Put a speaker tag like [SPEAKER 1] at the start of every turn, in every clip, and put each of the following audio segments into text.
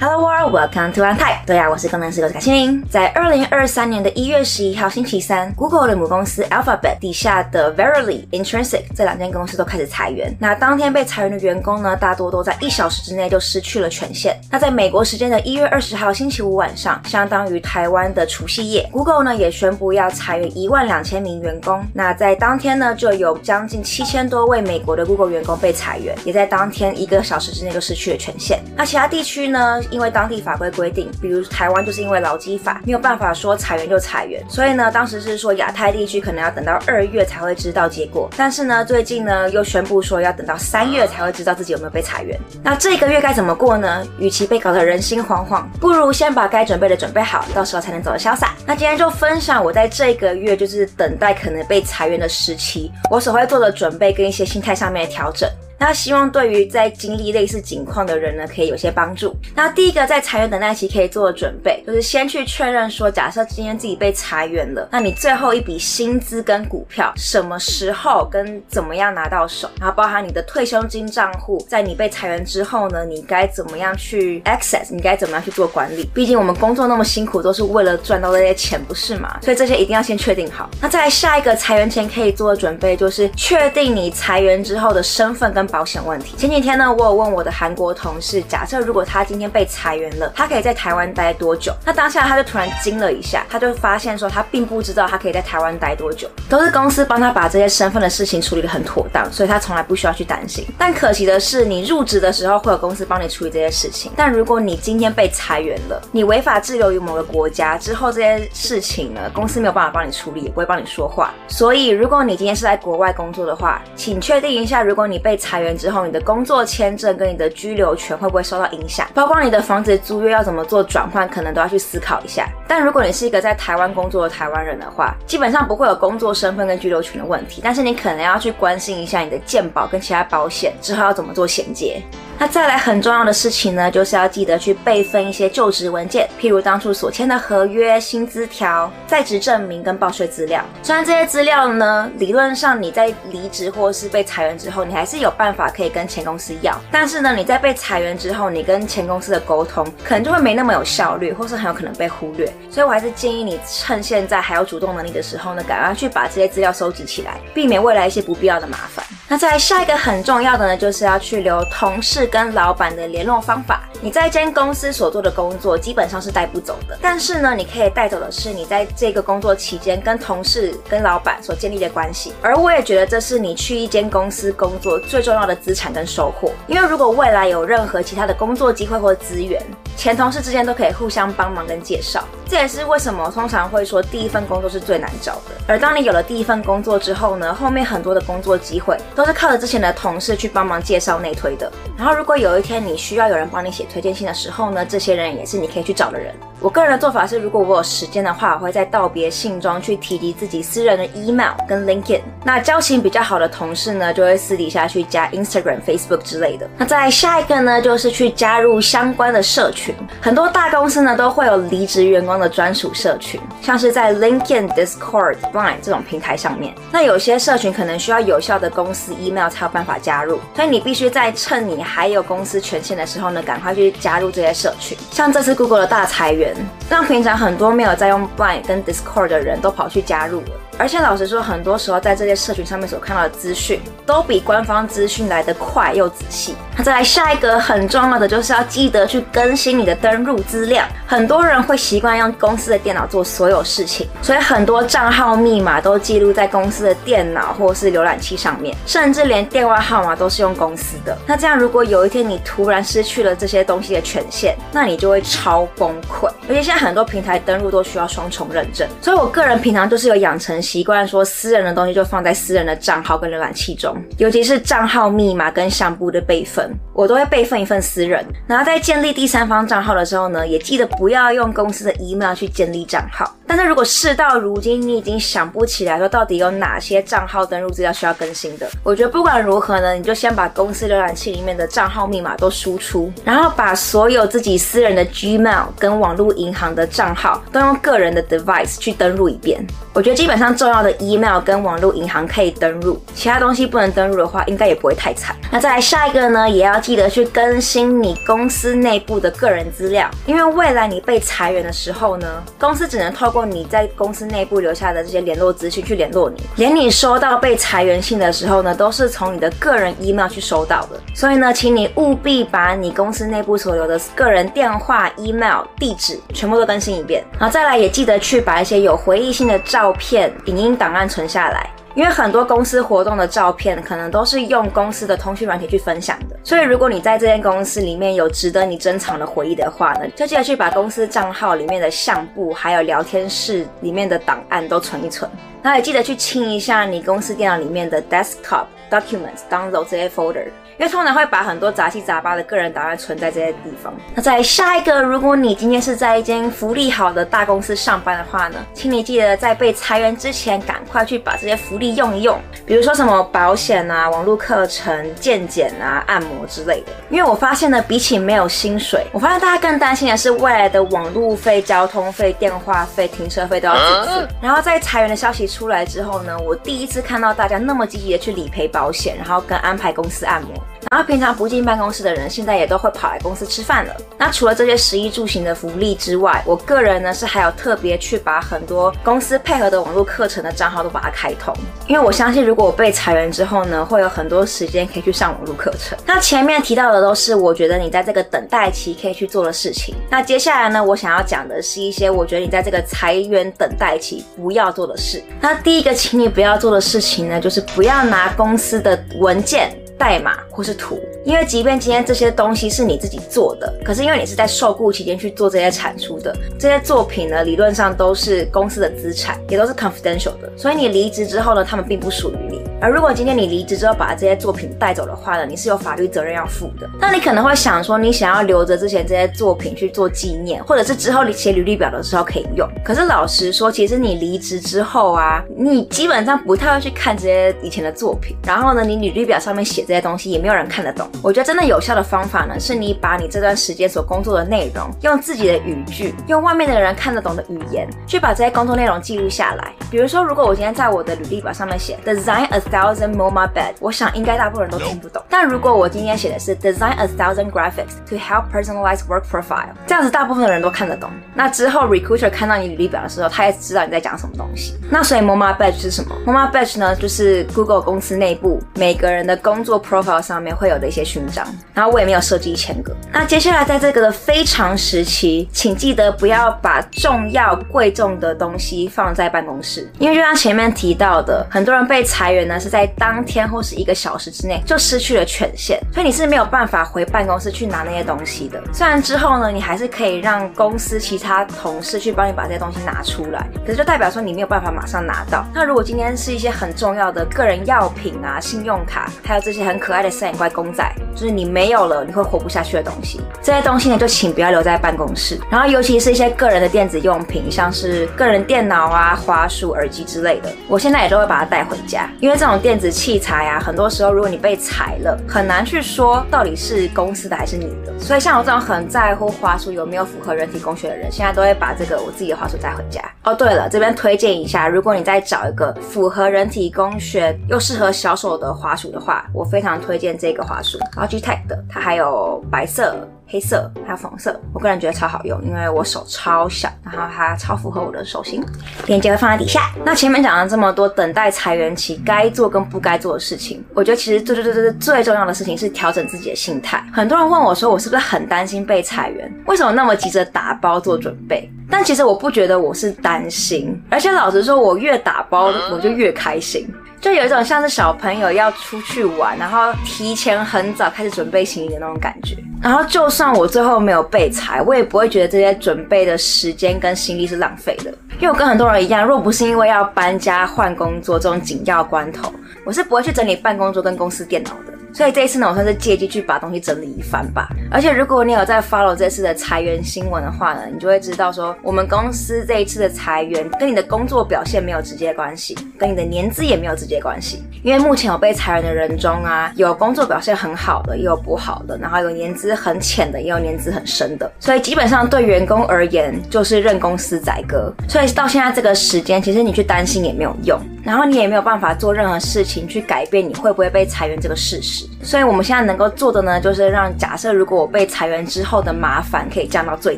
[SPEAKER 1] Hello world, welcome to Untype。对啊，我是工程师高卡西林。在二零二三年的一月十一号星期三，Google 的母公司 Alphabet 底下的 Verily、Intrinsic 这两间公司都开始裁员。那当天被裁员的员工呢，大多都在一小时之内就失去了权限。那在美国时间的一月二十号星期五晚上，相当于台湾的除夕夜，Google 呢也宣布要裁员一万两千名员工。那在当天呢，就有将近七千多位美国的 Google 员工被裁员，也在当天一个小时之内就失去了权限。那其他地区呢？因为当地法规规定，比如台湾就是因为劳基法没有办法说裁员就裁员，所以呢，当时是说亚太地区可能要等到二月才会知道结果。但是呢，最近呢又宣布说要等到三月才会知道自己有没有被裁员。那这个月该怎么过呢？与其被搞得人心惶惶，不如先把该准备的准备好，到时候才能走得潇洒。那今天就分享我在这个月就是等待可能被裁员的时期，我所会做的准备跟一些心态上面的调整。那希望对于在经历类似情况的人呢，可以有些帮助。那第一个在裁员等待期可以做的准备，就是先去确认说，假设今天自己被裁员了，那你最后一笔薪资跟股票什么时候跟怎么样拿到手？然后包含你的退休金账户，在你被裁员之后呢，你该怎么样去 access？你该怎么样去做管理？毕竟我们工作那么辛苦，都是为了赚到这些钱，不是吗？所以这些一定要先确定好。那在下一个裁员前可以做的准备，就是确定你裁员之后的身份跟保险问题。前几天呢，我有问我的韩国同事，假设如果他今天被裁员了，他可以在台湾待多久？那当下他就突然惊了一下，他就发现说他并不知道他可以在台湾待多久，都是公司帮他把这些身份的事情处理得很妥当，所以他从来不需要去担心。但可惜的是，你入职的时候会有公司帮你处理这些事情，但如果你今天被裁员了，你违法滞留于某个国家之后，这些事情呢，公司没有办法帮你处理，也不会帮你说话。所以，如果你今天是在国外工作的话，请确定一下，如果你被裁裁员之后，你的工作签证跟你的居留权会不会受到影响？包括你的房子租约要怎么做转换，可能都要去思考一下。但如果你是一个在台湾工作的台湾人的话，基本上不会有工作身份跟居留权的问题。但是你可能要去关心一下你的健保跟其他保险之后要怎么做衔接。那再来很重要的事情呢，就是要记得去备份一些就职文件，譬如当初所签的合约、薪资条、在职证明跟报税资料。虽然这些资料呢，理论上你在离职或是被裁员之后，你还是有办办法可以跟前公司要，但是呢，你在被裁员之后，你跟前公司的沟通可能就会没那么有效率，或是很有可能被忽略。所以我还是建议你趁现在还有主动能力的时候呢，赶快去把这些资料收集起来，避免未来一些不必要的麻烦。那在下一个很重要的呢，就是要去留同事跟老板的联络方法。你在一间公司所做的工作基本上是带不走的，但是呢，你可以带走的是你在这个工作期间跟同事、跟老板所建立的关系。而我也觉得这是你去一间公司工作最重要的资产跟收获。因为如果未来有任何其他的工作机会或资源，前同事之间都可以互相帮忙跟介绍。这也是为什么通常会说第一份工作是最难找的。而当你有了第一份工作之后呢，后面很多的工作机会都是靠着之前的同事去帮忙介绍内推的。然后如果有一天你需要有人帮你写推荐信的时候呢，这些人也是你可以去找的人。我个人的做法是，如果我有时间的话，我会在道别信中去提及自己私人的 email 跟 LinkedIn。那交情比较好的同事呢，就会私底下去加 Instagram、Facebook 之类的。那再下一个呢，就是去加入相关的社群。很多大公司呢都会有离职员工的专属社群，像是在 LinkedIn、Discord、Line 这种平台上面。那有些社群可能需要有效的公司 email 才有办法加入，所以你必须在趁你还有公司权限的时候呢，赶快去加入这些社群。像这次 Google 的大裁员，让平常很多没有在用 Line 跟 Discord 的人都跑去加入了。而且老实说，很多时候在这些社群上面所看到的资讯，都比官方资讯来得快又仔细。那再来下一个很重要的，就是要记得去更新你的登入资料。很多人会习惯用公司的电脑做所有事情，所以很多账号密码都记录在公司的电脑或是浏览器上面，甚至连电话号码都是用公司的。那这样，如果有一天你突然失去了这些东西的权限，那你就会超崩溃。而且现在很多平台登录都需要双重认证，所以我个人平常就是有养成习惯说，私人的东西就放在私人的账号跟浏览器中，尤其是账号密码跟相簿的备份，我都会备份一份私人。然后在建立第三方账号的时候呢，也记得不要用公司的 email 去建立账号。但是如果事到如今，你已经想不起来说到底有哪些账号登录资料需要更新的，我觉得不管如何呢，你就先把公司浏览器里面的账号密码都输出，然后把所有自己私人的 Gmail 跟网络银行的账号都用个人的 device 去登录一遍。我觉得基本上重要的 email 跟网络银行可以登入，其他东西不能登入的话，应该也不会太惨。那再来下一个呢，也要记得去更新你公司内部的个人资料，因为未来你被裁员的时候呢，公司只能透过你在公司内部留下的这些联络资讯去联络你，连你收到被裁员信的时候呢，都是从你的个人 email 去收到的。所以呢，请你务必把你公司内部所有的个人电话、email、地址全部都更新一遍，然后再来也记得去把一些有回忆性的照片、影音档案存下来。因为很多公司活动的照片可能都是用公司的通讯软体去分享的，所以如果你在这间公司里面有值得你珍藏的回忆的话呢，就记得去把公司账号里面的相簿还有聊天室里面的档案都存一存，那也记得去清一下你公司电脑里面的 desktop documents download 这些 folder。因为通常会把很多杂七杂八的个人档案存在这些地方。那在下一个，如果你今天是在一间福利好的大公司上班的话呢，请你记得在被裁员之前，赶快去把这些福利用一用。比如说什么保险啊、网络课程、健检啊、按摩之类的。因为我发现呢，比起没有薪水，我发现大家更担心的是未来的网络费、交通费、电话费、停车费都要自付。然后在裁员的消息出来之后呢，我第一次看到大家那么积极的去理赔保险，然后跟安排公司按摩。然后平常不进办公室的人，现在也都会跑来公司吃饭了。那除了这些食衣住行的福利之外，我个人呢是还有特别去把很多公司配合的网络课程的账号都把它开通，因为我相信如果我被裁员之后呢，会有很多时间可以去上网络课程。那前面提到的都是我觉得你在这个等待期可以去做的事情。那接下来呢，我想要讲的是一些我觉得你在这个裁员等待期不要做的事。那第一个，请你不要做的事情呢，就是不要拿公司司的文件。代码或是图，因为即便今天这些东西是你自己做的，可是因为你是在受雇期间去做这些产出的，这些作品呢，理论上都是公司的资产，也都是 confidential 的，所以你离职之后呢，他们并不属于你。而如果今天你离职之后把这些作品带走的话呢，你是有法律责任要负的。那你可能会想说，你想要留着之前这些作品去做纪念，或者是之后你写履历表的时候可以用。可是老实说，其实你离职之后啊，你基本上不太会去看这些以前的作品，然后呢，你履历表上面写这些东西也没有人看得懂。我觉得真的有效的方法呢，是你把你这段时间所工作的内容，用自己的语句，用外面的人看得懂的语言，去把这些工作内容记录下来。比如说，如果我今天在我的履历表上面写 design a thousand MoMA bed，我想应该大部分人都听不懂。但如果我今天写的是 design a thousand graphics to help personalize work profile，这样子大部分的人都看得懂。那之后 recruiter 看到你履历表的时候，他也知道你在讲什么东西。那所以 MoMA badge 是什么？MoMA badge 呢，就是 Google 公司内部每个人的工作 profile 上面会有的一些勋章。然后我也没有设计一千个。那接下来在这个的非常时期，请记得不要把重要贵重的东西放在办公室，因为就像前面提到的，很多人被裁员呢是在当天或是一个小时之内就失去了权限，所以你是没有办法回办公室去拿那些东西的。虽然之后呢，你还是可以让公司其他同事去帮你把这些东西拿出来，可是就代表说你没有办法马上拿到。那如果今天是一些很重要的个人药品啊、信用卡，还有这些很可爱的三眼怪公仔，就是你没有了，你会活不下去的东西。这些东西呢，就请不要留在办公室。然后尤其是一些个人的电子用品，像是个人电脑啊、花束、耳机之类的，我现在也都会把它带回家，因为这这种电子器材啊，很多时候如果你被裁了，很难去说到底是公司的还是你的。所以像我这种很在乎滑鼠有没有符合人体工学的人，现在都会把这个我自己的滑鼠带回家。哦，对了，这边推荐一下，如果你在找一个符合人体工学又适合小手的滑鼠的话，我非常推荐这个滑鼠，Logitech 的，它还有白色。黑色还有粉色，我个人觉得超好用，因为我手超小，然后它超符合我的手型。链接会放在底下。那前面讲了这么多等待裁员期该做跟不该做的事情，我觉得其实最最最最最重要的事情是调整自己的心态。很多人问我说，我是不是很担心被裁员？为什么那么急着打包做准备？但其实我不觉得我是担心，而且老实说，我越打包我就越开心。就有一种像是小朋友要出去玩，然后提前很早开始准备行李的那种感觉。然后就算我最后没有被裁，我也不会觉得这些准备的时间跟心力是浪费的。因为我跟很多人一样，若不是因为要搬家换工作这种紧要关头，我是不会去整理办公桌跟公司电脑的。所以这一次呢，我算是借机去把东西整理一番吧。而且如果你有在 follow 这次的裁员新闻的话呢，你就会知道说，我们公司这一次的裁员跟你的工作表现没有直接关系，跟你的年资也没有直接关系。因为目前有被裁员的人中啊，有工作表现很好的，也有不好的，然后有年资很浅的，也有年资很深的。所以基本上对员工而言，就是任公司宰割。所以到现在这个时间，其实你去担心也没有用。然后你也没有办法做任何事情去改变你会不会被裁员这个事实，所以我们现在能够做的呢，就是让假设如果我被裁员之后的麻烦可以降到最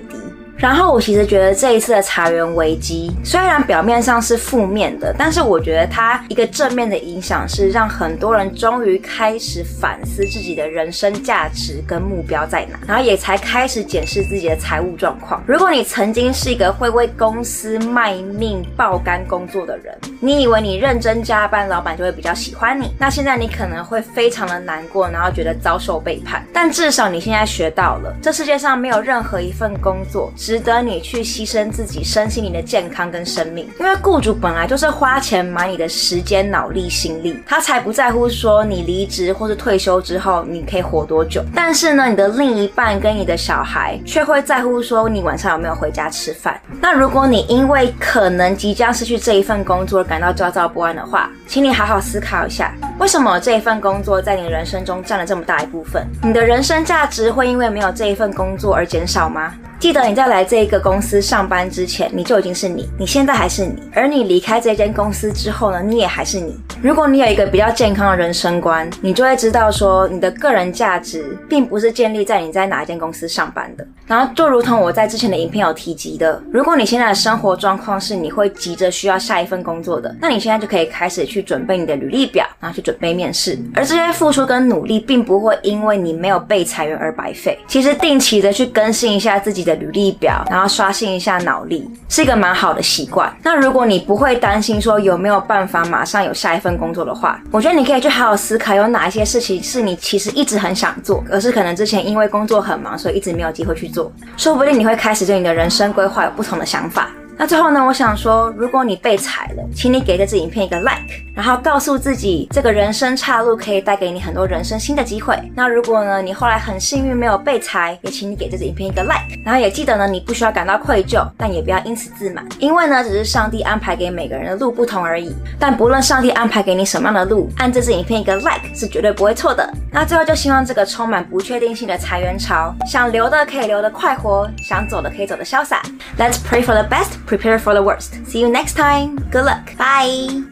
[SPEAKER 1] 低。然后我其实觉得这一次的裁员危机，虽然表面上是负面的，但是我觉得它一个正面的影响是让很多人终于开始反思自己的人生价值跟目标在哪，然后也才开始检视自己的财务状况。如果你曾经是一个会为公司卖命、爆肝工作的人，你以为你认真加班，老板就会比较喜欢你，那现在你可能会非常的难过，然后觉得遭受背叛。但至少你现在学到了，这世界上没有任何一份工作，值得你去牺牲自己身心灵的健康跟生命，因为雇主本来就是花钱买你的时间、脑力、心力，他才不在乎说你离职或是退休之后你可以活多久。但是呢，你的另一半跟你的小孩却会在乎说你晚上有没有回家吃饭。那如果你因为可能即将失去这一份工作而感到焦躁不安的话，请你好好思考一下，为什么这一份工作在你人生中占了这么大一部分？你的人生价值会因为没有这一份工作而减少吗？记得你在来这一个公司上班之前，你就已经是你，你现在还是你，而你离开这间公司之后呢，你也还是你。如果你有一个比较健康的人生观，你就会知道说，你的个人价值并不是建立在你在哪一间公司上班的。然后就如同我在之前的影片有提及的，如果你现在的生活状况是你会急着需要下一份工作的，那你现在就可以开始去准备你的履历表，然后去准备面试。而这些付出跟努力，并不会因为你没有被裁员而白费。其实定期的去更新一下自己的履历表，然后刷新一下脑力，是一个蛮好的习惯。那如果你不会担心说有没有办法马上有下一份工作的话，我觉得你可以去好好思考，有哪一些事情是你其实一直很想做，而是可能之前因为工作很忙，所以一直没有机会去做。说不定你会开始对你的人生规划有不同的想法。那最后呢，我想说，如果你被裁了，请你给这支影片一个 like，然后告诉自己，这个人生岔路可以带给你很多人生新的机会。那如果呢，你后来很幸运没有被裁，也请你给这支影片一个 like，然后也记得呢，你不需要感到愧疚，但也不要因此自满，因为呢，只是上帝安排给每个人的路不同而已。但不论上帝安排给你什么样的路，按这支影片一个 like 是绝对不会错的。那最后就希望这个充满不确定性的裁员潮，想留的可以留的快活，想走的可以走的潇洒。Let's pray for the best. Prepare for the worst. See you next time. Good luck. Bye.